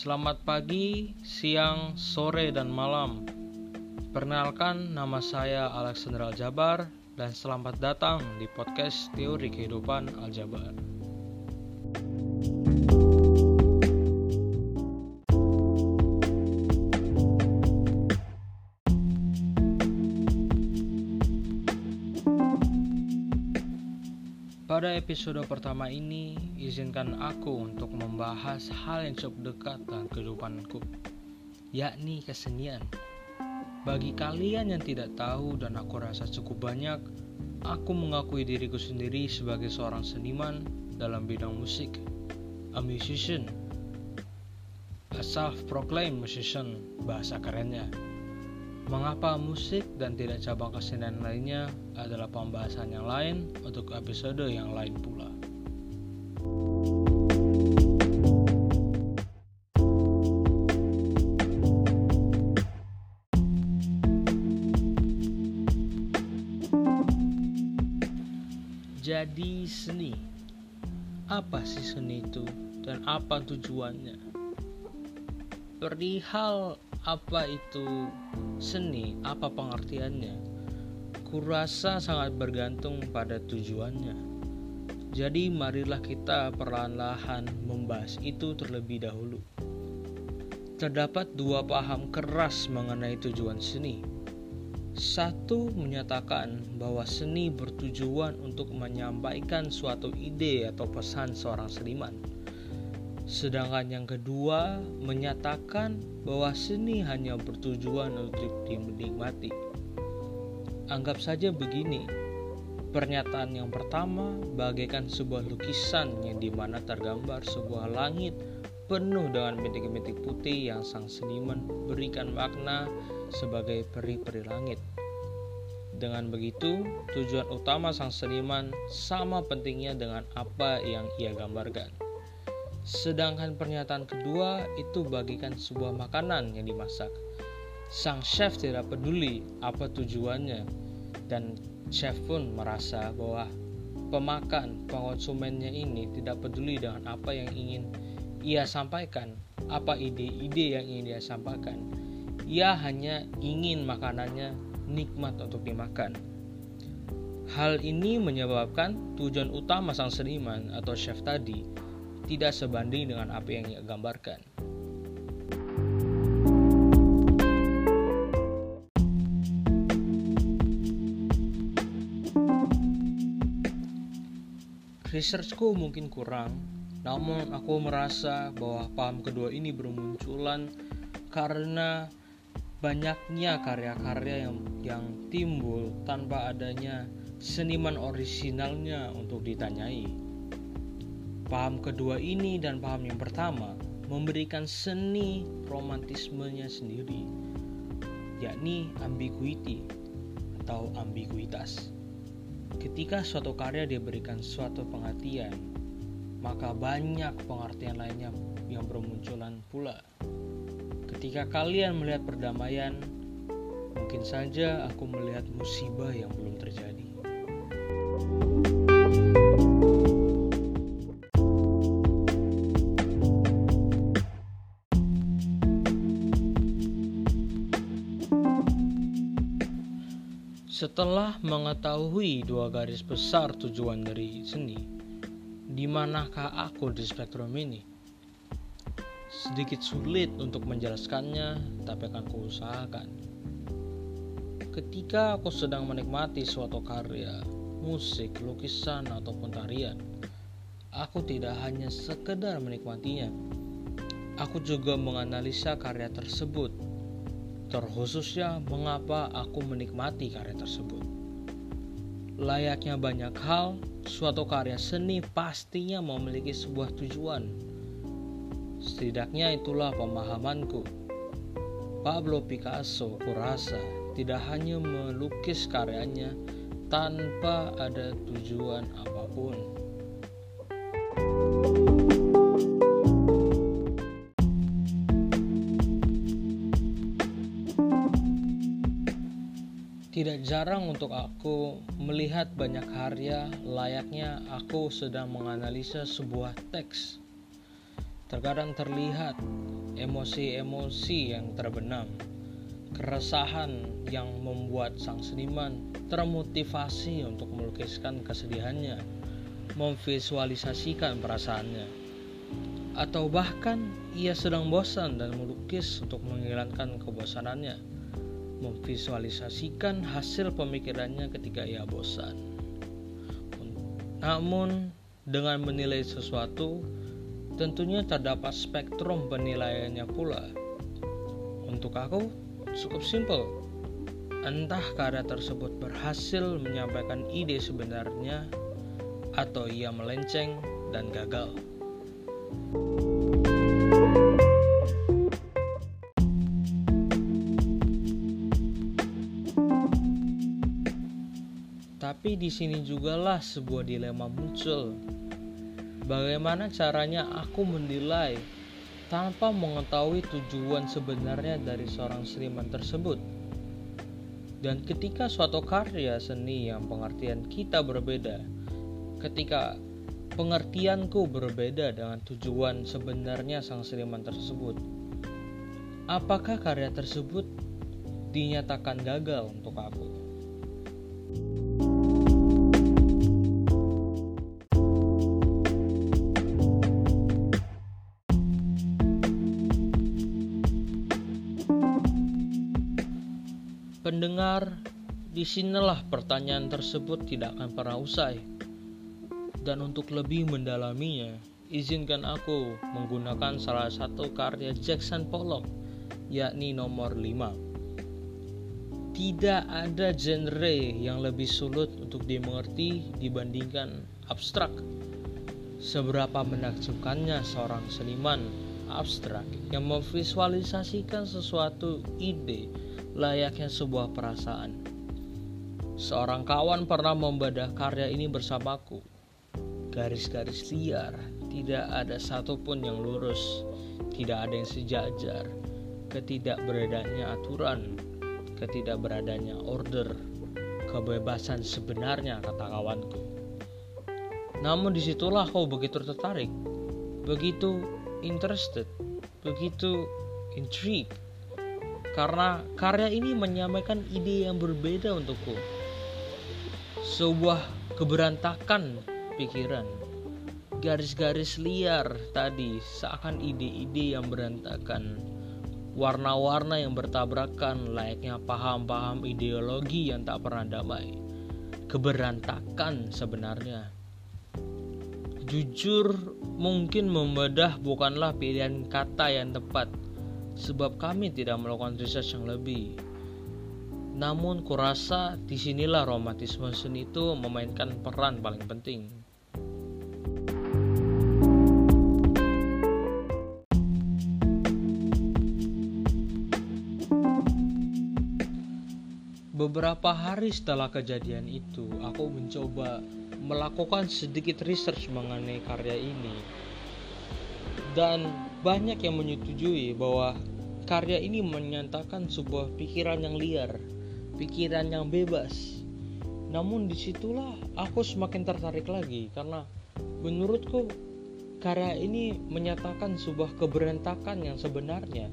Selamat pagi, siang, sore, dan malam. Perkenalkan, nama saya Alexander Aljabar dan selamat datang di podcast Teori Kehidupan Aljabar. Pada episode pertama ini, izinkan aku untuk membahas hal yang cukup dekat dalam kehidupanku, yakni kesenian. Bagi kalian yang tidak tahu dan aku rasa cukup banyak, aku mengakui diriku sendiri sebagai seorang seniman dalam bidang musik, a musician, a self-proclaimed musician bahasa kerennya. Mengapa musik dan tidak cabang kesenian lainnya adalah pembahasan yang lain untuk episode yang lain pula. Jadi seni, apa sih seni itu dan apa tujuannya? Perihal apa itu seni, apa pengertiannya? Kurasa sangat bergantung pada tujuannya. Jadi marilah kita perlahan-lahan membahas itu terlebih dahulu. Terdapat dua paham keras mengenai tujuan seni. Satu menyatakan bahwa seni bertujuan untuk menyampaikan suatu ide atau pesan seorang seniman Sedangkan yang kedua menyatakan bahwa seni hanya bertujuan untuk dinikmati. Anggap saja begini, pernyataan yang pertama bagaikan sebuah lukisan yang di mana tergambar sebuah langit penuh dengan bintik-bintik putih yang sang seniman berikan makna sebagai peri-peri langit. Dengan begitu, tujuan utama sang seniman sama pentingnya dengan apa yang ia gambarkan. Sedangkan pernyataan kedua itu bagikan sebuah makanan yang dimasak. Sang chef tidak peduli apa tujuannya dan chef pun merasa bahwa pemakan pengonsumennya ini tidak peduli dengan apa yang ingin ia sampaikan, apa ide-ide yang ingin dia sampaikan. Ia hanya ingin makanannya nikmat untuk dimakan. Hal ini menyebabkan tujuan utama sang seniman atau chef tadi tidak sebanding dengan apa yang ia gambarkan. Researchku mungkin kurang, namun aku merasa bahwa paham kedua ini bermunculan karena banyaknya karya-karya yang, yang timbul tanpa adanya seniman orisinalnya untuk ditanyai. Paham kedua ini dan paham yang pertama memberikan seni romantismenya sendiri, yakni ambiguity atau ambiguitas. Ketika suatu karya diberikan suatu pengertian, maka banyak pengertian lainnya yang bermunculan pula. Ketika kalian melihat perdamaian, mungkin saja aku melihat musibah yang belum terjadi. Setelah mengetahui dua garis besar tujuan dari seni, di manakah aku di spektrum ini? Sedikit sulit untuk menjelaskannya, tapi akan kuusahakan. Ketika aku sedang menikmati suatu karya, musik, lukisan, ataupun tarian, aku tidak hanya sekedar menikmatinya. Aku juga menganalisa karya tersebut terkhususnya mengapa aku menikmati karya tersebut. Layaknya banyak hal, suatu karya seni pastinya memiliki sebuah tujuan. Setidaknya itulah pemahamanku. Pablo Picasso kurasa tidak hanya melukis karyanya tanpa ada tujuan apa pun. Jarang untuk aku melihat banyak karya. Layaknya aku sedang menganalisa sebuah teks. terkadang terlihat emosi-emosi yang terbenam, keresahan yang membuat sang seniman termotivasi untuk melukiskan kesedihannya, memvisualisasikan perasaannya, atau bahkan ia sedang bosan dan melukis untuk menghilangkan kebosanannya, memvisualisasikan hasil pemikirannya ketika ia bosan. Namun, dengan menilai sesuatu, tentunya terdapat spektrum penilaiannya pula. Untuk aku, cukup simpel. Entah karya tersebut berhasil menyampaikan ide sebenarnya atau ia melenceng dan gagal. Tapi di sini jugalah sebuah dilema muncul Bagaimana caranya aku menilai tanpa mengetahui tujuan sebenarnya dari seorang seniman tersebut? Dan ketika suatu karya seni yang pengertian kita berbeda, ketika pengertianku berbeda dengan tujuan sebenarnya sang seniman tersebut, apakah karya tersebut dinyatakan gagal untuk aku? Pendengar, di sinilah pertanyaan tersebut tidak akan pernah usai. Dan untuk lebih mendalaminya, izinkan aku menggunakan salah satu karya Jackson Pollock, yakni nomor 5. Tidak ada genre yang lebih sulit untuk dimengerti dibandingkan abstrak. Seberapa menakjubkannya seorang seniman abstrak yang memvisualisasikan sesuatu ide layaknya sebuah perasaan. Seorang kawan pernah membedah karya ini bersamaku. Garis-garis liar, tidak ada satupun yang lurus, tidak ada yang sejajar, ketidakberadanya aturan, ketidakberadanya order, kebebasan sebenarnya kata kawanku. Namun di situlah kau begitu tertarik, begitu interested, begitu intrigued karena karya ini menyampaikan ide yang berbeda untukku. Sebuah keberantakan pikiran. Garis-garis liar tadi seakan ide-ide yang berantakan. Warna-warna yang bertabrakan layaknya paham-paham ideologi yang tak pernah damai. Keberantakan sebenarnya. Jujur, mungkin membedah bukanlah pilihan kata yang tepat sebab kami tidak melakukan riset yang lebih. Namun kurasa di sinilah romantisme seni itu memainkan peran paling penting. Beberapa hari setelah kejadian itu, aku mencoba melakukan sedikit research mengenai karya ini. Dan banyak yang menyetujui bahwa Karya ini menyatakan sebuah pikiran yang liar, pikiran yang bebas. Namun di situlah aku semakin tertarik lagi karena menurutku karya ini menyatakan sebuah keberantakan yang sebenarnya.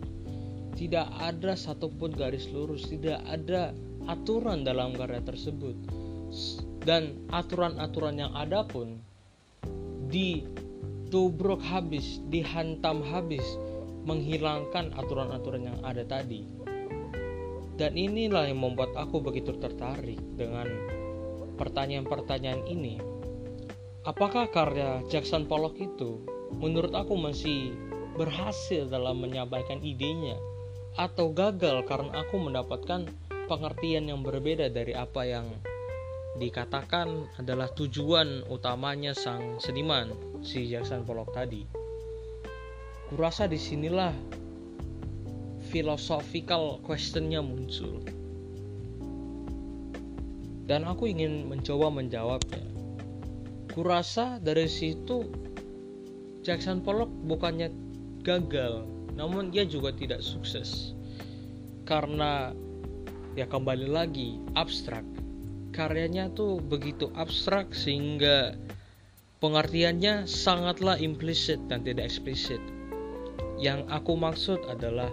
Tidak ada satupun garis lurus, tidak ada aturan dalam karya tersebut. Dan aturan-aturan yang ada pun ditubruk habis, dihantam habis menghilangkan aturan-aturan yang ada tadi. Dan inilah yang membuat aku begitu tertarik dengan pertanyaan-pertanyaan ini. Apakah karya Jackson Pollock itu menurut aku masih berhasil dalam menyampaikan idenya atau gagal karena aku mendapatkan pengertian yang berbeda dari apa yang dikatakan adalah tujuan utamanya sang seniman si Jackson Pollock tadi. Kurasa di sinilah philosophical questionnya muncul. Dan aku ingin mencoba menjawabnya. Kurasa dari situ Jackson Pollock bukannya gagal, namun dia juga tidak sukses. Karena ya kembali lagi abstrak. Karyanya tuh begitu abstrak sehingga pengertiannya sangatlah implisit dan tidak eksplisit Yang aku maksud adalah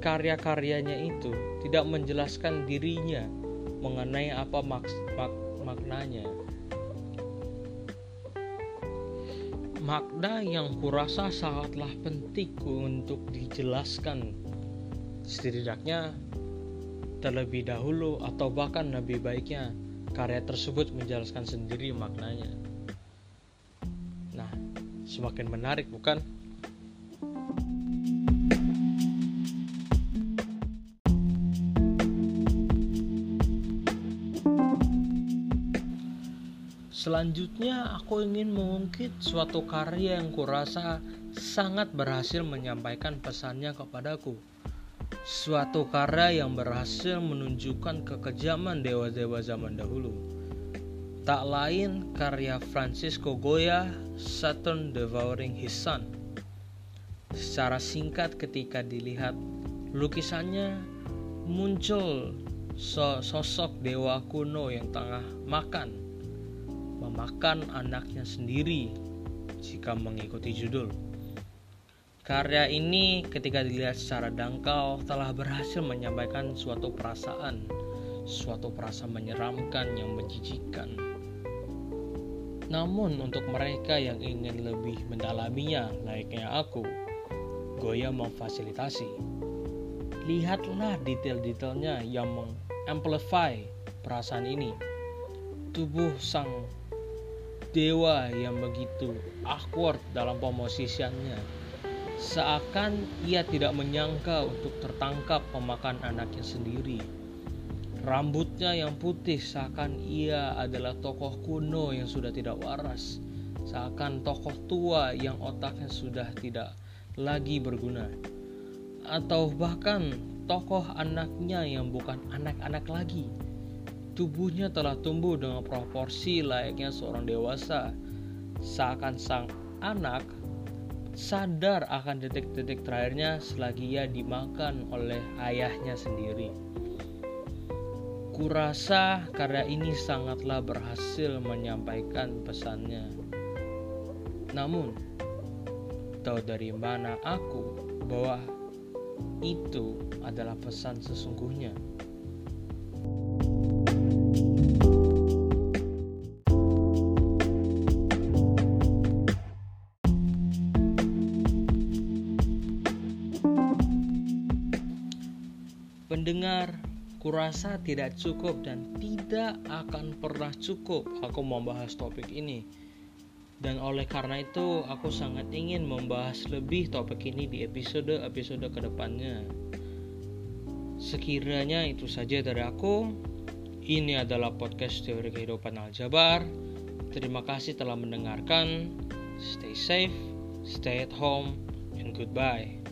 karya-karyanya itu tidak menjelaskan dirinya mengenai apa maks mak maknanya. Makna yang kurasa sangatlah penting untuk dijelaskan. Setidaknya terlebih dahulu atau bahkan lebih baiknya karya tersebut menjelaskan sendiri maknanya. Nah, semakin menarik bukan? Selanjutnya, aku ingin mengungkit suatu karya yang kurasa sangat berhasil menyampaikan pesannya kepadaku. Suatu karya yang berhasil menunjukkan kekejaman dewa-dewa zaman dahulu. Tak lain karya Francisco Goya, Saturn Devouring His Son. Secara singkat ketika dilihat lukisannya muncul sosok dewa kuno yang tengah makan memakan anaknya sendiri jika mengikuti judul. Karya ini ketika dilihat secara dangkal telah berhasil menyampaikan suatu perasaan, suatu perasaan menyeramkan yang menjijikkan. Namun untuk mereka yang ingin lebih mendalaminya layaknya aku, Goya memfasilitasi. Lihatlah detail-detailnya yang mengamplify perasaan ini. Tubuh sang dewa yang begitu awkward dalam pemosisiannya. Seakan ia tidak menyangka untuk tertangkap pemakan anaknya sendiri. Rambutnya yang putih seakan ia adalah tokoh kuno yang sudah tidak waras. Seakan tokoh tua yang otaknya sudah tidak lagi berguna. Atau bahkan tokoh anaknya yang bukan anak-anak lagi Tubuhnya telah tumbuh dengan proporsi layaknya seorang dewasa. Seakan sang anak sadar akan detik-detik terakhirnya selagi ia dimakan oleh ayahnya sendiri. Kurasa karya ini sangatlah berhasil menyampaikan pesannya. Namun, tahu dari mana aku bahwa itu adalah pesan sesungguhnya. Kurasa tidak cukup dan tidak akan pernah cukup aku membahas topik ini. Dan oleh karena itu, aku sangat ingin membahas lebih topik ini di episode-episode ke depannya. Sekiranya itu saja dari aku. Ini adalah podcast teori kehidupan Aljabar. Terima kasih telah mendengarkan. Stay safe, stay at home, and goodbye.